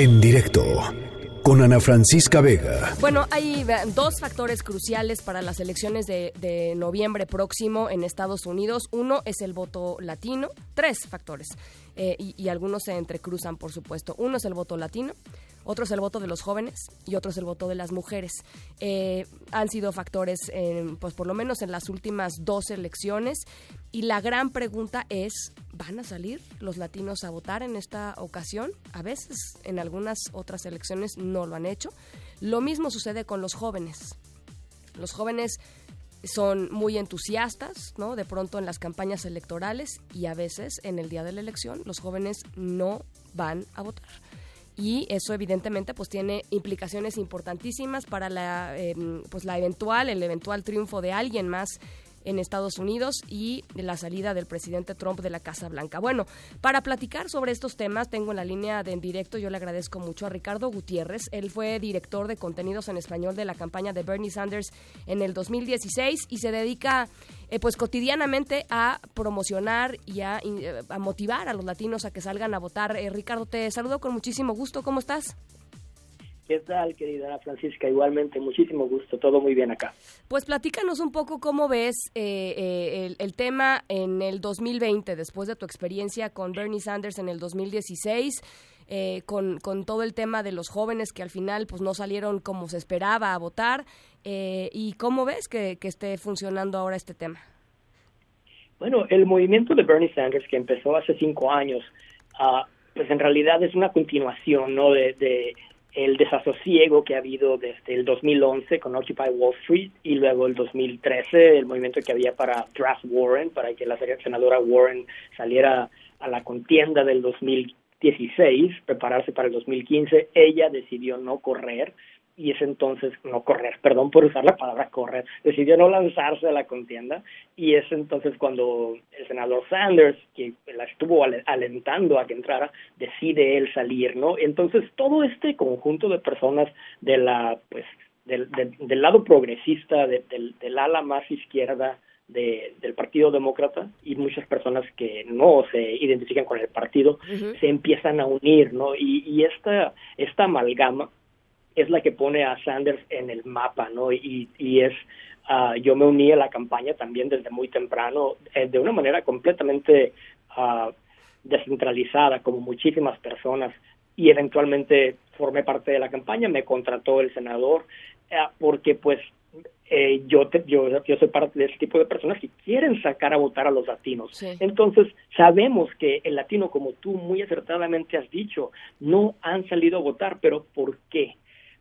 En directo con Ana Francisca Vega. Bueno, hay dos factores cruciales para las elecciones de, noviembre próximo en Estados Unidos. Uno es el voto latino, tres factores, eh, y, algunos se entrecruzan, por supuesto. Uno es el voto latino, otro es el voto de los jóvenes y otro es el voto de las mujeres. Eh, han sido factores, pues por lo menos en las últimas dos elecciones, y la gran pregunta es, ¿van a salir los latinos a votar en esta ocasión? A veces, en algunas otras elecciones no lo han hecho. Lo mismo sucede con los jóvenes. Los jóvenes son muy entusiastas, ¿no? De pronto en las campañas electorales y a veces en el día de la elección los jóvenes no van a votar y eso evidentemente pues tiene implicaciones importantísimas para la em, pues la eventual el eventual triunfo de alguien más en Estados Unidos y la salida del presidente Trump de la Casa Blanca. Bueno, para platicar sobre estos temas tengo en la línea de en directo, yo le agradezco mucho a Ricardo Gutiérrez, él fue director de contenidos en español de la campaña de Bernie Sanders en el 2016 y se dedica eh, pues cotidianamente a promocionar y a, a, motivar a los latinos a que salgan a votar. Eh, Ricardo, te saludo con muchísimo gusto, ¿cómo estás? ¿Qué tal, querida Francisca? Igualmente, muchísimo gusto, todo muy bien acá. Pues platícanos un poco cómo ves eh, eh, el, tema en el 2020, después de tu experiencia con Bernie Sanders en el 2016, eh, con, con, todo el tema de los jóvenes que al final pues no salieron como se esperaba a votar, y cómo ves que, esté funcionando ahora este tema. Bueno, el movimiento de Bernie Sanders que empezó hace cinco años, uh, pues en realidad es una continuación, ¿no? de el desasosiego que ha habido desde el 2011 con Occupy Wall Street y luego el 2013 el movimiento que había para Draft Warren, para que la senadora Warren saliera a la contienda del 2016, prepararse para el 2015, ella decidió no correr y es entonces, no correr, perdón por usar la palabra correr, decidió no lanzarse a la contienda y es entonces cuando el senador Sanders, que la estuvo alentando a que entrara, decide él salir, ¿no? Entonces todo este conjunto de personas de la, pues, del, del, lado progresista, del, del ala más izquierda, del Partido Demócrata y muchas personas que no se identifican con el partido se empiezan a unir, ¿no? Y, y esta, esta amalgama es la que pone a Sanders en el mapa, ¿no? Y, y es, uh, yo me uní a la campaña también desde muy temprano, eh, de una manera completamente uh, descentralizada, como muchísimas personas, y eventualmente formé parte de la campaña, me contrató el senador, uh, porque pues eh, yo, te, yo, yo soy parte de ese tipo de personas que quieren sacar a votar a los latinos. Entonces, sabemos que el latino, como tú muy acertadamente has dicho, no han salido a votar, pero ¿por qué?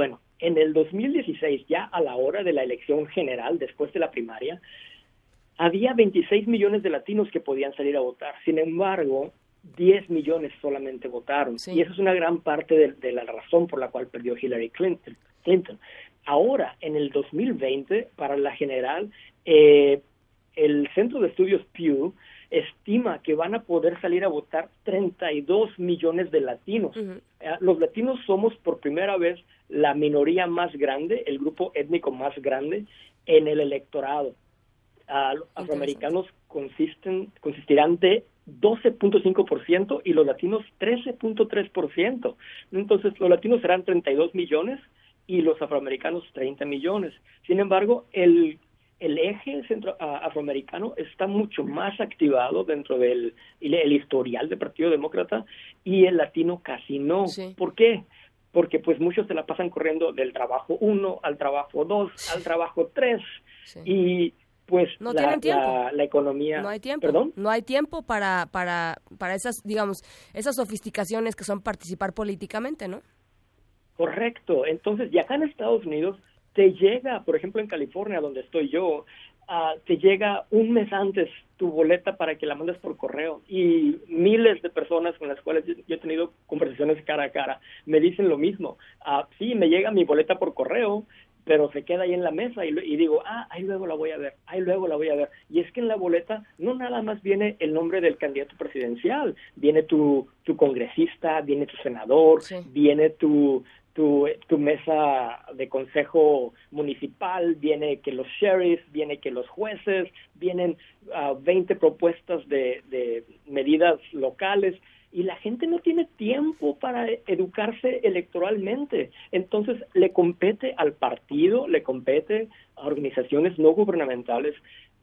Bueno, en el 2016, ya a la hora de la elección general, después de la primaria, había 26 millones de latinos que podían salir a votar. Sin embargo, 10 millones solamente votaron. Y eso es una gran parte de, la razón por la cual perdió Hillary Clinton. Clinton. Ahora, en el 2020, para la general, eh, el Centro de Estudios Pew estima que van a poder salir a votar 32 millones de latinos. Eh, los latinos somos por primera vez la minoría más grande, el grupo étnico más grande en el electorado. los afroamericanos consisten, consistirán de 12.5% y los latinos 13.3%. Entonces, los latinos serán 32 millones y los afroamericanos 30 millones. Sin embargo, el el eje centro, afroamericano está mucho más activado dentro del el historial del Partido Demócrata y el latino casi no. ¿Por qué? Porque pues muchos se la pasan corriendo del trabajo 1 al trabajo 2 al trabajo 3 y pues no la, tiempo. La, economía no hay tiempo. No hay tiempo para para para esas digamos esas sofisticaciones que son participar políticamente no correcto. Entonces y acá en Estados Unidos te llega, por ejemplo, en California, donde estoy yo, uh, te llega un mes antes tu boleta para que la mandes por correo y miles de personas con las cuales yo, he tenido conversaciones cara a cara me dicen lo mismo. Uh, sí, me llega mi boleta por correo, pero se queda ahí en la mesa y, y, digo, ah, ahí luego la voy a ver, ahí luego la voy a ver. Y es que en la boleta no nada más viene el nombre del candidato presidencial, viene tu, tu congresista, viene tu senador, viene tu, tu, tu mesa de consejo municipal, viene que los sheriffs, viene que los jueces, vienen uh, ah, 20 propuestas de, de medidas locales y la gente no tiene tiempo para educarse electoralmente. Entonces le compete al partido, le compete a organizaciones no gubernamentales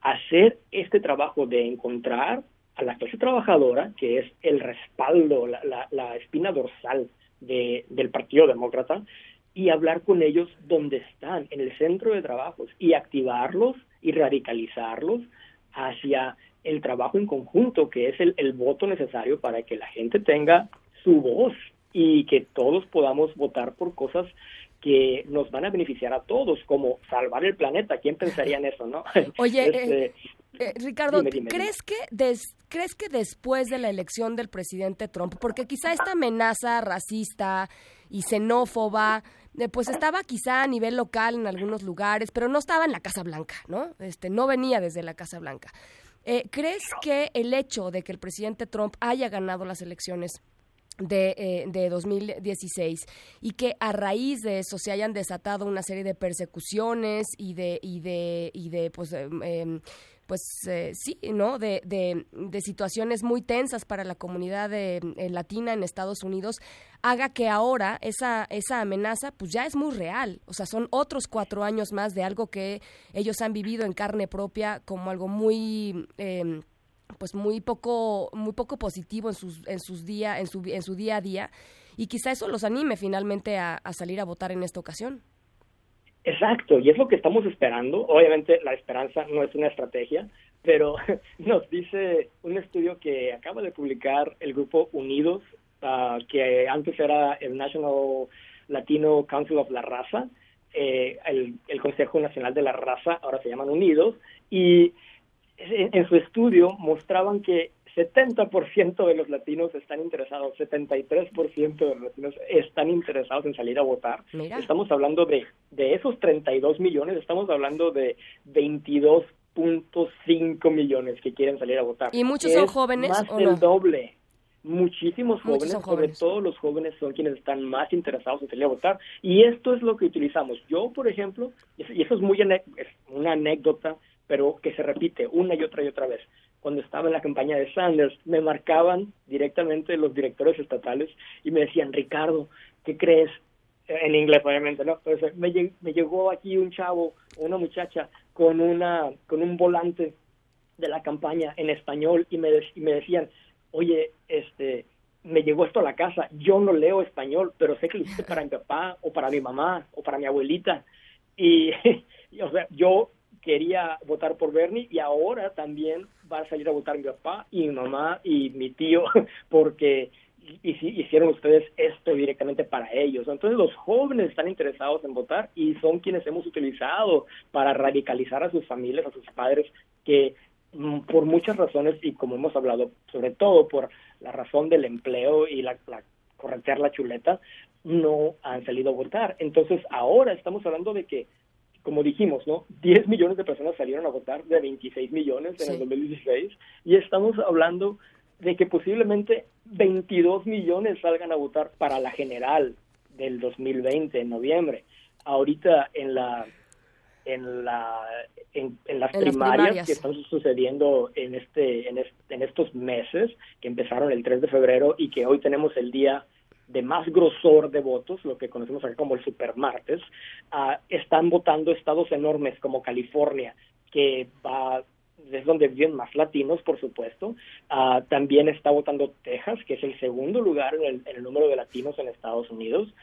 hacer este trabajo de encontrar a la clase trabajadora, que es el respaldo, la, espina dorsal del Partido Demócrata, y hablar con ellos donde están, en el centro de trabajos, y activarlos y radicalizarlos hacia el trabajo en conjunto, que es el, el voto necesario para que la gente tenga su voz y que todos podamos votar por cosas que nos van a beneficiar a todos, como salvar el planeta. ¿Quién pensaría en eso, no? Oye, este, eh, eh, Ricardo, ¿crees, Que ¿crees que después de la elección del presidente Trump, porque quizá esta amenaza racista y xenófoba, eh, pues estaba quizá a nivel local en algunos lugares, pero no estaba en la Casa Blanca, ¿no? Este, no venía desde la Casa Blanca. ¿Crees que el hecho de que el presidente Trump haya ganado las elecciones de, eh, de 2016 y que a raíz de eso se hayan desatado una serie de persecuciones y de y de y de pues em, em, pues eh, sí, ¿no? De, de, situaciones muy tensas para la comunidad de, eh, latina en Estados Unidos, haga que ahora esa, esa amenaza pues ya es muy real. O sea, son otros cuatro años más de algo que ellos han vivido en carne propia como algo muy... Pues muy poco muy poco positivo en sus en sus día en su en su día a día y quizá eso los anime finalmente a, salir a votar en esta ocasión. Exacto y es lo que estamos esperando. Obviamente la esperanza no es una estrategia pero nos dice un estudio que acaba de publicar el grupo Unidos ah, que antes era el National Latino Council of la Raza eh, el, el Consejo Nacional de la Raza ahora se llaman Unidos y en, su estudio mostraban que 70% de los latinos están interesados, 73% de los latinos están interesados en salir a votar. Estamos hablando de, de esos 32 millones, estamos hablando de 22.5 millones que quieren salir a votar. ¿Y muchos son jóvenes? Más del doble. Muchísimos jóvenes, sobre todo los jóvenes son quienes están más interesados en salir a votar. Y esto es lo que utilizamos. Yo, por ejemplo, y eso es muy es una anécdota, pero que se repite una y otra y otra vez. Cuando estaba en la campaña de Sanders, me marcaban directamente los directores estatales y me decían, Ricardo, ¿qué crees? En inglés, obviamente, ¿no? Entonces, me, me llegó aquí un chavo, una muchacha, con, una, con un volante de la campaña en español y me, y me decían, oye, este, me llegó esto a la casa, yo no leo español, pero sé que lo hiciste para mi papá o para mi mamá o para mi abuelita. Y, o sea, yo quería votar por Bernie y ahora también va a salir a votar mi papá y mi mamá y mi tío porque hicieron ustedes esto directamente para ellos. Entonces los jóvenes están interesados en votar y son quienes hemos utilizado para radicalizar a sus familias, a sus padres que mm, por muchas razones y como hemos hablado, sobre todo por la razón del empleo y la, la corretear la chuleta, no han salido a votar. Entonces ahora estamos hablando de que como dijimos, ¿no? 10 millones de personas salieron a votar de 26 millones en el 2016 y estamos hablando de que posiblemente 22 millones salgan a votar para la general del 2020 en noviembre. Ahorita en la en la en, las, primarias que están sucediendo en este en, en estos meses que empezaron el 3 de febrero y que hoy tenemos el día de más grosor de votos, lo que conocemos acá como el supermartes, uh, están votando estados enormes como California, que va es donde viven más latinos, por supuesto. Uh, también está votando Texas, que es el segundo lugar en el, número de latinos en Estados Unidos.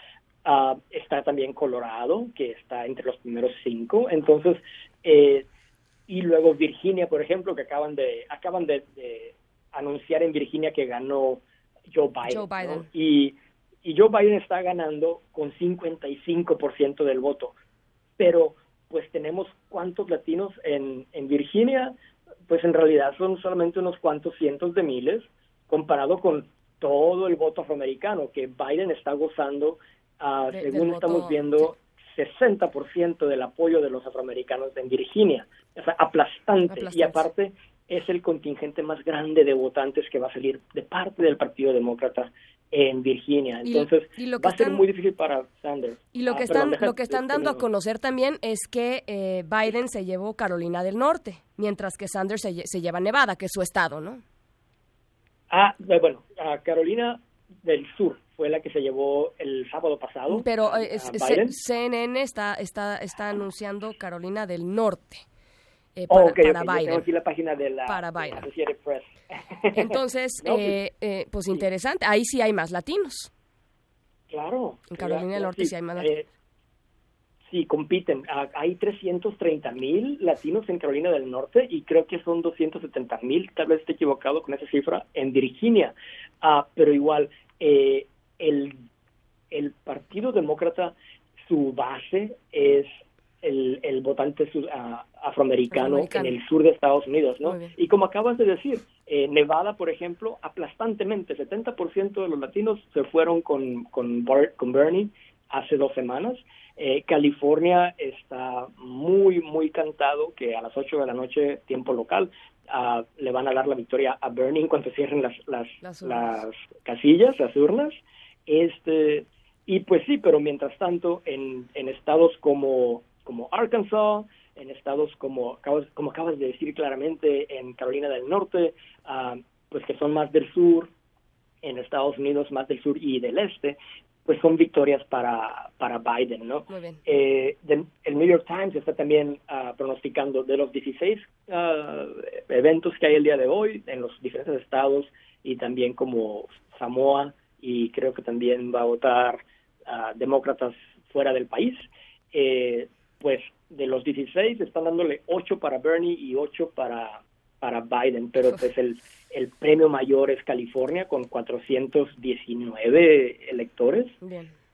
Uh, está también Colorado, que está entre los primeros cinco. Entonces, eh, y luego Virginia, por ejemplo, que acaban de acaban de, anunciar en Virginia que ganó Joe Biden. Joe Biden. Y y Joe Biden está ganando con 55% del voto. Pero pues tenemos cuántos latinos en, en Virginia, pues en realidad son solamente unos cuantos cientos de miles comparado con todo el voto afroamericano que Biden está gozando, uh, según estamos viendo, 60% del apoyo de los afroamericanos en Virginia. O sea, aplastante. Y aparte es el contingente más grande de votantes que va a salir de parte del Partido Demócrata en Virginia. Entonces, va a ser muy difícil para Sanders. Y lo ah, que están, lo que están dando a conocer también es que eh, Biden se llevó Carolina del Norte, mientras que Sanders se, lleva Nevada, que es su estado, ¿no? Ah, bueno, a Carolina del Sur fue la que se llevó el sábado pasado. Pero eh, CNN está, está, está anunciando Carolina del Norte. Eh, para, para Biden. aquí la página de la, para Biden. Press. Entonces, pues, eh, eh, pues interesante. Ahí sí hay más latinos. Claro. En Carolina del Norte sí, hay más latinos. sí, compiten. Ah, hay 330 mil latinos en Carolina del Norte y creo que son 270 mil, tal vez esté equivocado con esa cifra, en Virginia. Ah, pero igual, el, el Partido Demócrata, su base es el, el votante afroamericano, en el sur de Estados Unidos, ¿no? Y como acabas de decir, eh, Nevada, por ejemplo, aplastantemente, 70% de los latinos se fueron con, con, con Bernie hace dos semanas. Eh, California está muy, muy cantado que a las 8 de la noche, tiempo local, ah, le van a dar la victoria a Bernie en cuanto cierren las, las, las, casillas, las urnas. Este, y pues sí, pero mientras tanto, en, en estados como como Arkansas, en estados como, como acabas de decir claramente, en Carolina del Norte, ah, pues que son más del sur, en Estados Unidos más del sur y del este, pues son victorias para, para Biden, ¿no? Muy bien. Eh, el New York Times está también uh, pronosticando de los 16 ah, eventos que hay el día de hoy en los diferentes estados y también como Samoa y creo que también va a votar demócratas fuera del país. Eh, pues de los 16 están dándole 8 para Bernie y 8 para, para Biden, pero pues el, el premio mayor es California con 419 electores.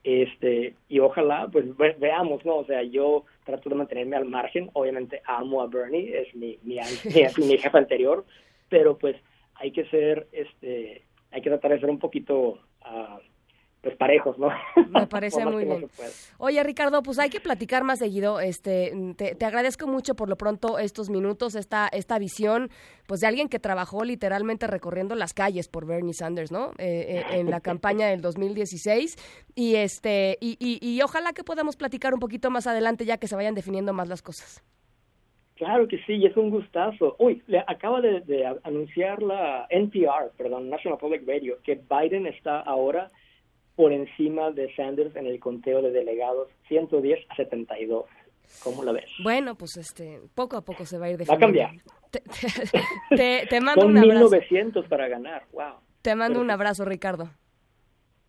Este, y ojalá, pues veamos, ¿no? O sea, yo trato de mantenerme al margen, obviamente amo a Bernie, es mi, mi, mi, jefe anterior, pero pues hay que ser, este, hay que tratar de ser un poquito uh, pues parejos, ¿no? Me parece muy bien. Oye, Ricardo, pues hay que platicar más seguido. Este, te, agradezco mucho por lo pronto estos minutos, esta, esta visión, pues de alguien que trabajó literalmente recorriendo las calles por Bernie Sanders, ¿no? Eh, eh, en la campaña del 2016 y este y, y, ojalá que podamos platicar un poquito más adelante ya que se vayan definiendo más las cosas. Claro que sí, es un gustazo. Uy, le acaba de, de anunciar la NPR, perdón, National Public Radio, que Biden está ahora por encima de Sanders en el conteo de delegados, 110 a 72. ¿Cómo lo ves? Bueno, pues este, poco a poco se va a ir definiendo. Va a cambiar. Te, mando un abrazo. 1900 para ganar, wow. Te mando un abrazo, Ricardo.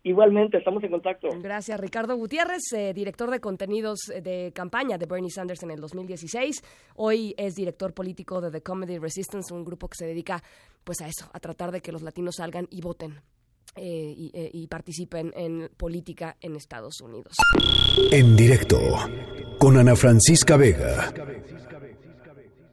Igualmente, estamos en contacto. Gracias, Ricardo Gutiérrez, eh, director de contenidos de campaña de Bernie Sanders en el 2016. Hoy es director político de The Comedy Resistance, un grupo que se dedica pues a eso, a tratar de que los latinos salgan y voten eh, eh, y, participen en política en Estados Unidos. En directo con Ana Francisca Vega.